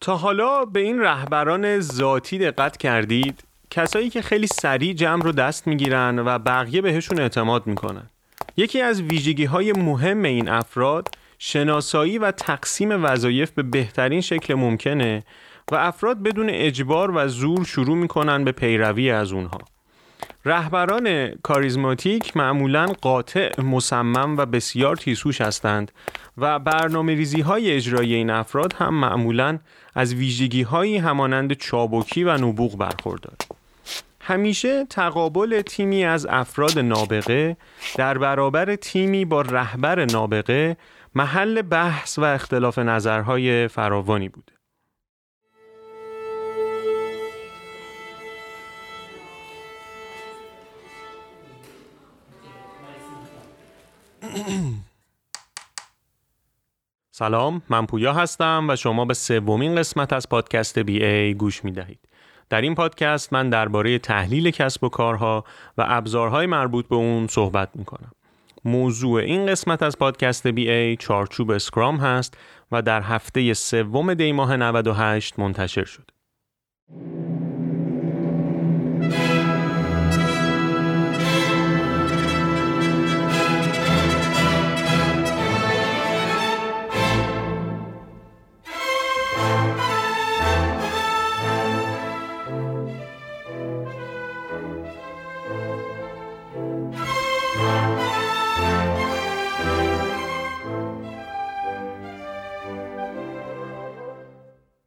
تا حالا به این رهبران ذاتی دقت کردید؟ کسایی که خیلی سریع جمع رو دست می‌گیرن و بقیه بهشون اعتماد می‌کنن. یکی از ویژگی های مهم این افراد شناسایی و تقسیم وظایف به بهترین شکل ممکنه و افراد بدون اجبار و زور شروع می‌کنن به پیروی از اونها. رهبران کاریزماتیک معمولا قاطع، مصمم و بسیار تیسوش هستند و برنامه ریزی های اجرایی این افراد هم معمولا از ویژگی هایی همانند چابکی و نبوغ برخوردار. همیشه تقابل تیمی از افراد نابغه در برابر تیمی با رهبر نابغه محل بحث و اختلاف نظرهای فراوانی بوده. سلام من پویا هستم و شما به سومین قسمت از پادکست بی ای گوش می دهید. در این پادکست من درباره تحلیل کسب و کارها و ابزارهای مربوط به اون صحبت می کنم. موضوع این قسمت از پادکست بی ای چارچوب اسکرام هست و در هفته سوم دی ماه 98 منتشر شد.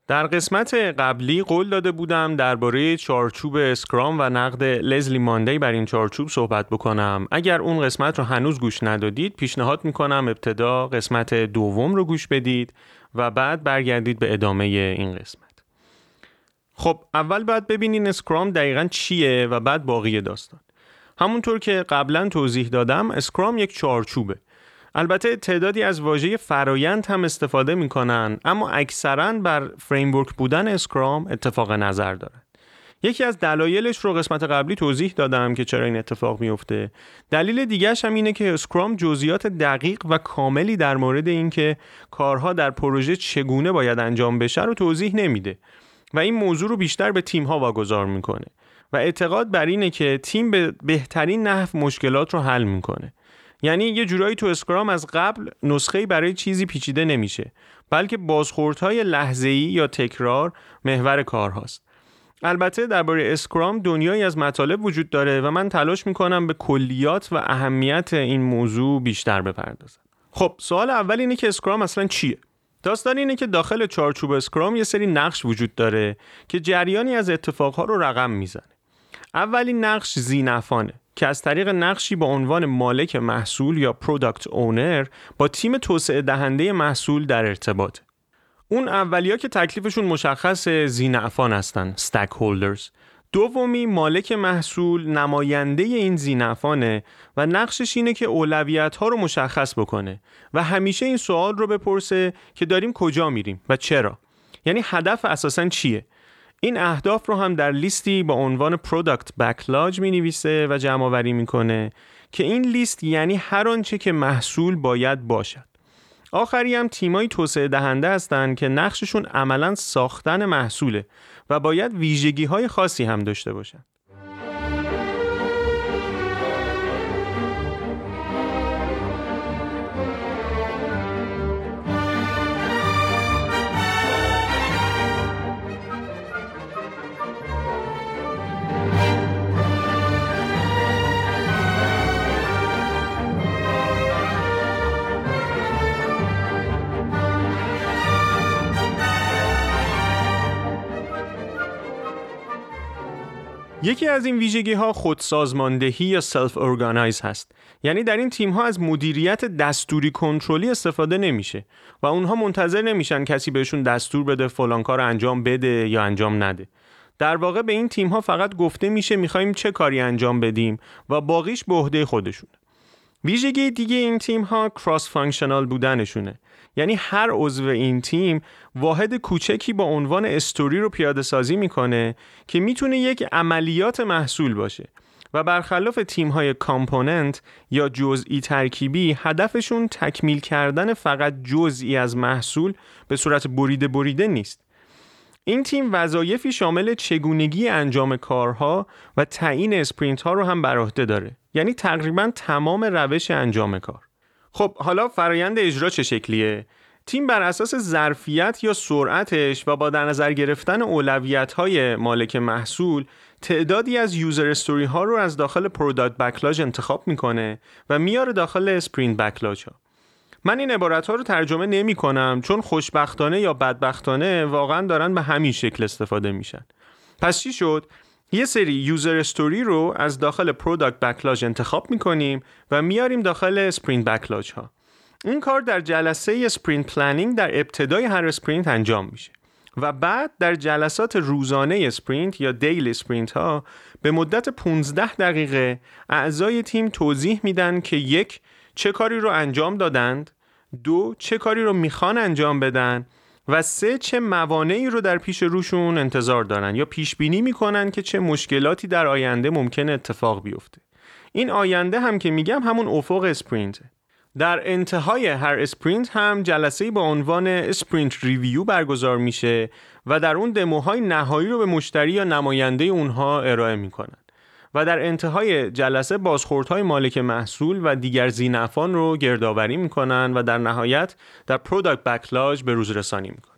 در قسمت قبلی قول داده بودم درباره چارچوب Scrum و نقد لزلی ماندی بر این چارچوب صحبت بکنم. اگر اون قسمت رو هنوز گوش ندادید پیشنهاد می‌کنم ابتدا قسمت دوم رو گوش بدید و بعد برگردید به ادامه این قسمت. خب اول باید ببینین Scrum دقیقا چیه و بعد باقی داستان. همونطور که قبلا توضیح دادم Scrum یک چارچوبه. البته تعدادی از واژه فرایند هم استفاده می‌کنن اما اکثرا بر framework بودن Scrum اتفاق نظر دارن یکی از دلایلش رو قسمت قبلی توضیح دادم که چرا این اتفاق میفته دلیل دیگرش هم اینه که اسکرام جزئیات دقیق و کاملی در مورد اینکه کارها در پروژه چگونه باید انجام بشه رو توضیح نمیده و این موضوع رو بیشتر به تیم ها واگذار می‌کنه و اعتقاد بر اینه که تیم به بهترین نحو مشکلات رو حل می‌کنه. یعنی یه جورایی تو اسکرام از قبل نسخه برای چیزی پیچیده نمیشه بلکه بازخوردهای لحظه‌ای یا تکرار محور کار هاست. البته درباره Scrum دنیایی از مطالب وجود داره و من تلاش می‌کنم به کلیات و اهمیت این موضوع بیشتر بپردازم. خب سوال اول اینه که Scrum اصلا چیه؟ داستان اینه که داخل چارچوب اسکرام یه سری نقش وجود داره که جریانی از اتفاقها رو رقم می‌زنه. اولین نقش ذی‌نفعانه که از طریق نقشی با عنوان مالک محصول یا product owner با تیم توسعه دهنده محصول در ارتباط. اون اولیا که تکلیفشون مشخص زینعفان هستن stakeholders. هولدرز دومی مالک محصول نماینده این زینفانه و نقشش اینه که اولویت ها رو مشخص بکنه و همیشه این سوال رو بپرسه که داریم کجا میریم و چرا. یعنی هدف اساسا چیه؟ این اهداف رو هم در لیستی با عنوان پروداکت بکلاج می نویسه و جمع آوری می‌کنه که این لیست یعنی هر آنچه که محصول باید باشد. آخری هم تیمایی توسعه دهنده هستند که نقششون عملا ساختن محصوله و باید ویژگی های خاصی هم داشته باشند. یکی از این ویژگی ها خودسازماندهی یا self organize هست. یعنی در این تیم ها از مدیریت دستوری کنترلی استفاده نمیشه و اونها منتظر نمیشن کسی بهشون دستور بده فلان کار انجام بده یا انجام نده. در واقع به این تیم ها فقط گفته میشه می‌خوایم چه کاری انجام بدیم و باقیش به عهده خودشون ویژگی دیگه این تیم ها cross functional بودنشونه. یعنی هر عضو این تیم واحد کوچکی با عنوان استوری رو پیاده سازی می‌کنه که می‌تونه یک عملیات محصول باشه و برخلاف تیم های component یا جزئی ترکیبی هدفشون تکمیل کردن فقط جزئی از محصول به صورت بریده بریده نیست. این تیم وظایفی شامل چگونگی انجام کارها و تعیین sprint ها رو هم بر عهده داره. یعنی تقریبا تمام روش انجام کار. خب حالا فرایند اجرا چه شکلیه؟ تیم بر اساس ظرفیت یا سرعتش و با در نظر گرفتن اولویت های مالک محصول تعدادی از user story ها رو از داخل product backlog انتخاب می‌کنه و میاره داخل sprint backlog ها. من این عبارت ها رو ترجمه نمی کنم چون خوشبختانه یا بدبختانه واقعا دارن به همین شکل استفاده میشن. پس چی شد؟ یه سری user story رو از داخل product backlog انتخاب می‌کنیم و میاریم داخل sprint backlog ها این کار در جلسه sprint planning در ابتدای هر sprint انجام میشه و بعد در جلسات روزانه sprint یا daily sprint ها به مدت 15 دقیقه اعضای تیم توضیح میدن که یک چه کاری رو انجام دادند دو چه کاری رو می‌خوان انجام بدن و سه چه موانعی رو در پیش روشون انتظار دارن یا پیش بینی می‌کنن که چه مشکلاتی در آینده ممکن اتفاق بیفته. این آینده هم که میگم همون افق sprint ه در انتهای هر sprint هم جلسه با عنوان sprint review برگزار میشه و در اون دموهای نهایی رو به مشتری یا نماینده اونها ارائه می‌کنن. و در انتهای جلسه بازخوردهای مالک محصول و دیگر ذینفعان رو گردآوری می‌کنن و در نهایت در product backlog به روز رسانی می‌کنن.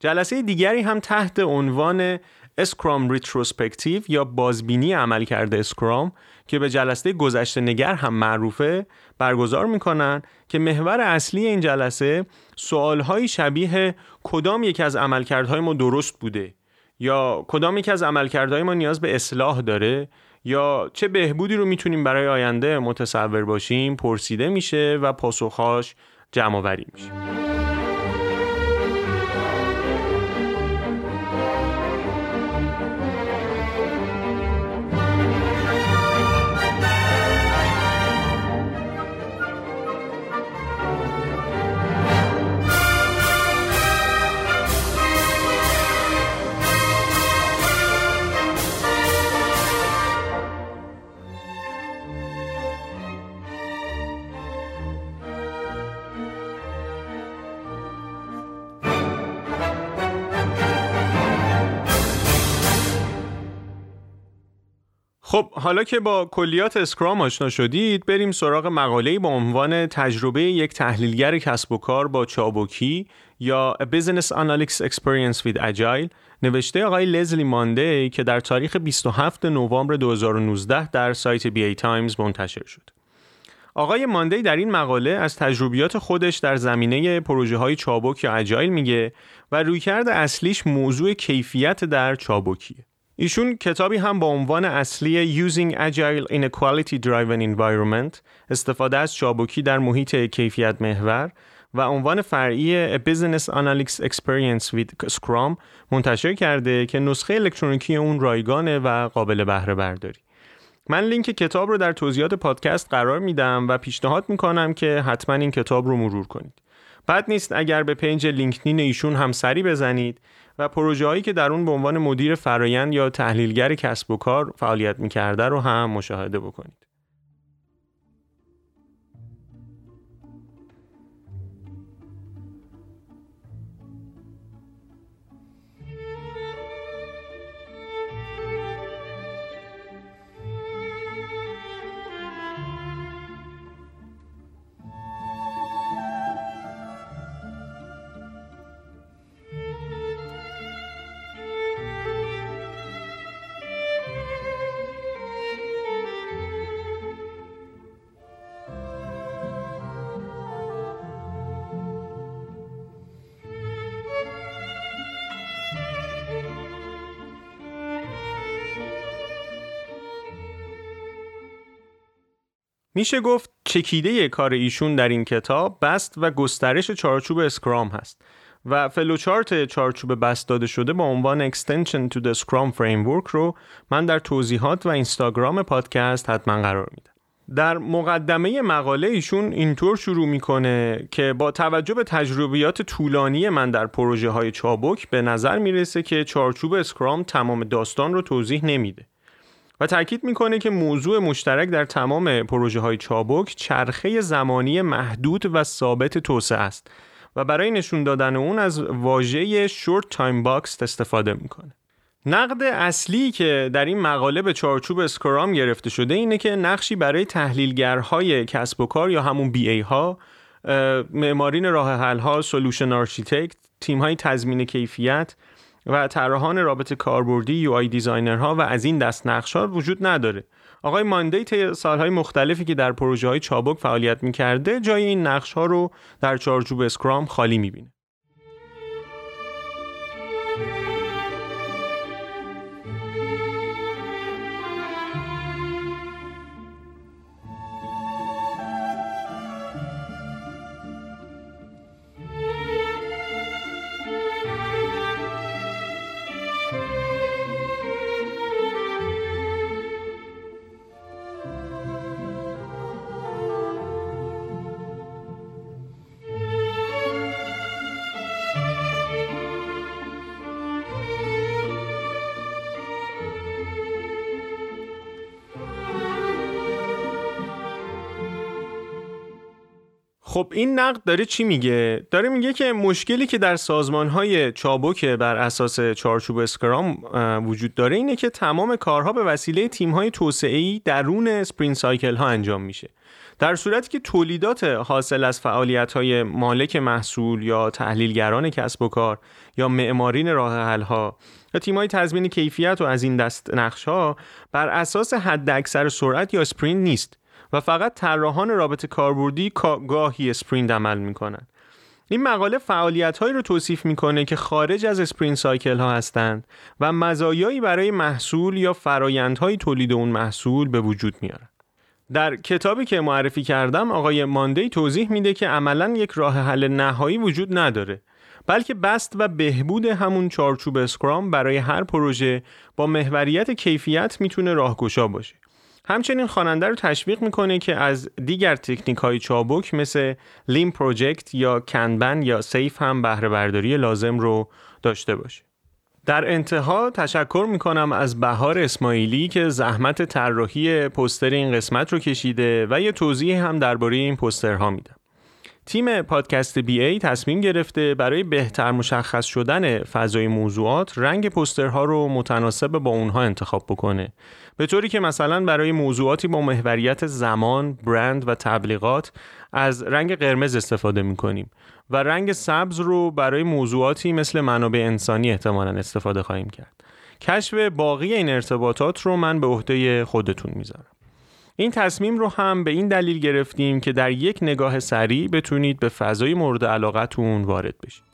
جلسه دیگری هم تحت عنوان Scrum retrospective یا بازبینی عملکرد Scrum که به جلسه گذشته نگر هم معروفه برگزار می‌کنن که محور اصلی این جلسه سوالهایی شبیه کدام یک از عملکردهای ما درست بوده یا کدام یک از عملکردهای ما نیاز به اصلاح داره یا چه بهبودی رو می‌تونیم برای آینده متصور باشیم پرسیده میشه و پاسخهاش جمع آوری میشه. خب حالا که با کلیات Scrum آشنا شدید بریم سراغ مقاله‌ای با عنوان تجربه یک تحلیلگر کسب و کار با چابکی یا A Business Analyst's Experience with Agile نوشته آقای لزلی ماندی که در تاریخ 27 نوامبر 2019 در سایت BA Times منتشر شد. آقای ماندی در این مقاله از تجربیات خودش در زمینه پروژه های چابک یا agile میگه و رویکرد اصلیش موضوع کیفیت در چابکیه. ایشون کتابی هم با عنوان اصلی Using Agile in a Quality Driven Environment استفاده از چابکی در محیط کیفیت محور و عنوان فرعی A Business Analytics Experience with Scrum منتشر کرده که نسخه الکترونیکی اون رایگانه و قابل بهره برداری. من لینک کتاب رو در توضیحات پادکست قرار میدم و پیشنهاد می‌کنم که حتما این کتاب رو مرور کنید. بد نیست اگر به پنج لینکدین ایشون هم سری بزنید و پروژه هایی که در اون به عنوان مدیر فرایند یا تحلیلگر کسب و کار فعالیت می‌کرده رو هم مشاهده بکنید. میشه گفت چکیده کار ایشون در این کتاب بست و گسترش چارچوب اسکرام هست و فلوچارت چارچوب بست داده شده با عنوان Extension to the Scrum Framework رو من در توضیحات و اینستاگرام پادکست حتما قرار میدم. در مقدمه مقاله ایشون اینطور شروع می‌کنه که با توجه به تجربیات طولانی من در پروژه های چابک به نظر می‌رسه که چارچوب اسکرام تمام داستان رو توضیح نمیده. و تاکید می‌کنه که موضوع مشترک در تمام پروژه های چابک چرخه زمانی محدود و ثابت توسعه است و برای نشون دادن اون از واژه short time box استفاده می‌کنه. نقد اصلی که در این مقاله به چارچوب Scrum گرفته شده اینه که نقشی برای تحلیلگرهای کسب و کار یا همون BA ها معمارین راه حل ها solution architect تیم های تضمین کیفیت و طراحان رابط کاربردی UI designer ها و از این دست نقش ها وجود نداره. آقای ماندی طی سالهای مختلفی که در پروژه های چابک فعالیت می‌کرده جای این نقش ها رو در چارچوب Scrum خالی می‌بینه. خب این نقد داره چی میگه؟ داره میگه که مشکلی که در سازمان های چابک بر اساس چارچوب Scrum وجود داره اینه که تمام کارها به وسیله تیم های توسعه درون sprint cycle ها انجام میشه. در صورتی که تولیدات حاصل از فعالیت های مالک محصول یا تحلیلگران کسب و کار یا معمارین راه حل ها یا تیم های تضمین کیفیت و از این دست نقش ها بر اساس حداکثر سرعت یا sprint نیست و فقط طراحان رابط کاربردی گاهی sprint عمل می‌کنن این مقاله فعالیت هایی رو توصیف می‌کنه که خارج از sprint cycle ها هستند و مزایایی برای محصول یا فرایندهای تولید اون محصول به وجود میارن. در کتابی که معرفی کردم آقای ماندی توضیح میده که عملا یک راه حل نهایی وجود نداره بلکه بسط و بهبود همون چارچوب Scrum برای هر پروژه با محوریت کیفیت می‌تونه راهگشا باشه. همچنین خواننده رو تشویق می‌کنه که از دیگر تکنیک های چابک مثل لیم پروژکت یا کنبن یا سیف هم بهره برداری لازم رو داشته باشه. در انتها تشکر می‌کنم از بهار اسماعیلی که زحمت طراحی پوستر این قسمت رو کشیده و یه توضیح هم درباره این پوسترها میدم. تیم پادکست بی ای تصمیم گرفته برای بهتر مشخص شدن فضای موضوعات رنگ پوسترها رو متناسب با اونها انتخاب بکنه به طوری که مثلا برای موضوعاتی با محوریت زمان، برند و تبلیغات از رنگ قرمز استفاده می کنیم و رنگ سبز رو برای موضوعاتی مثل منابع انسانی احتمالا استفاده خواهیم کرد. کشف باقی این ارتباطات رو من به عهده خودتون می‌ذارم. این تصمیم رو هم به این دلیل گرفتیم که در یک نگاه سریع بتونید به فضای مورد علاقتون وارد بشید.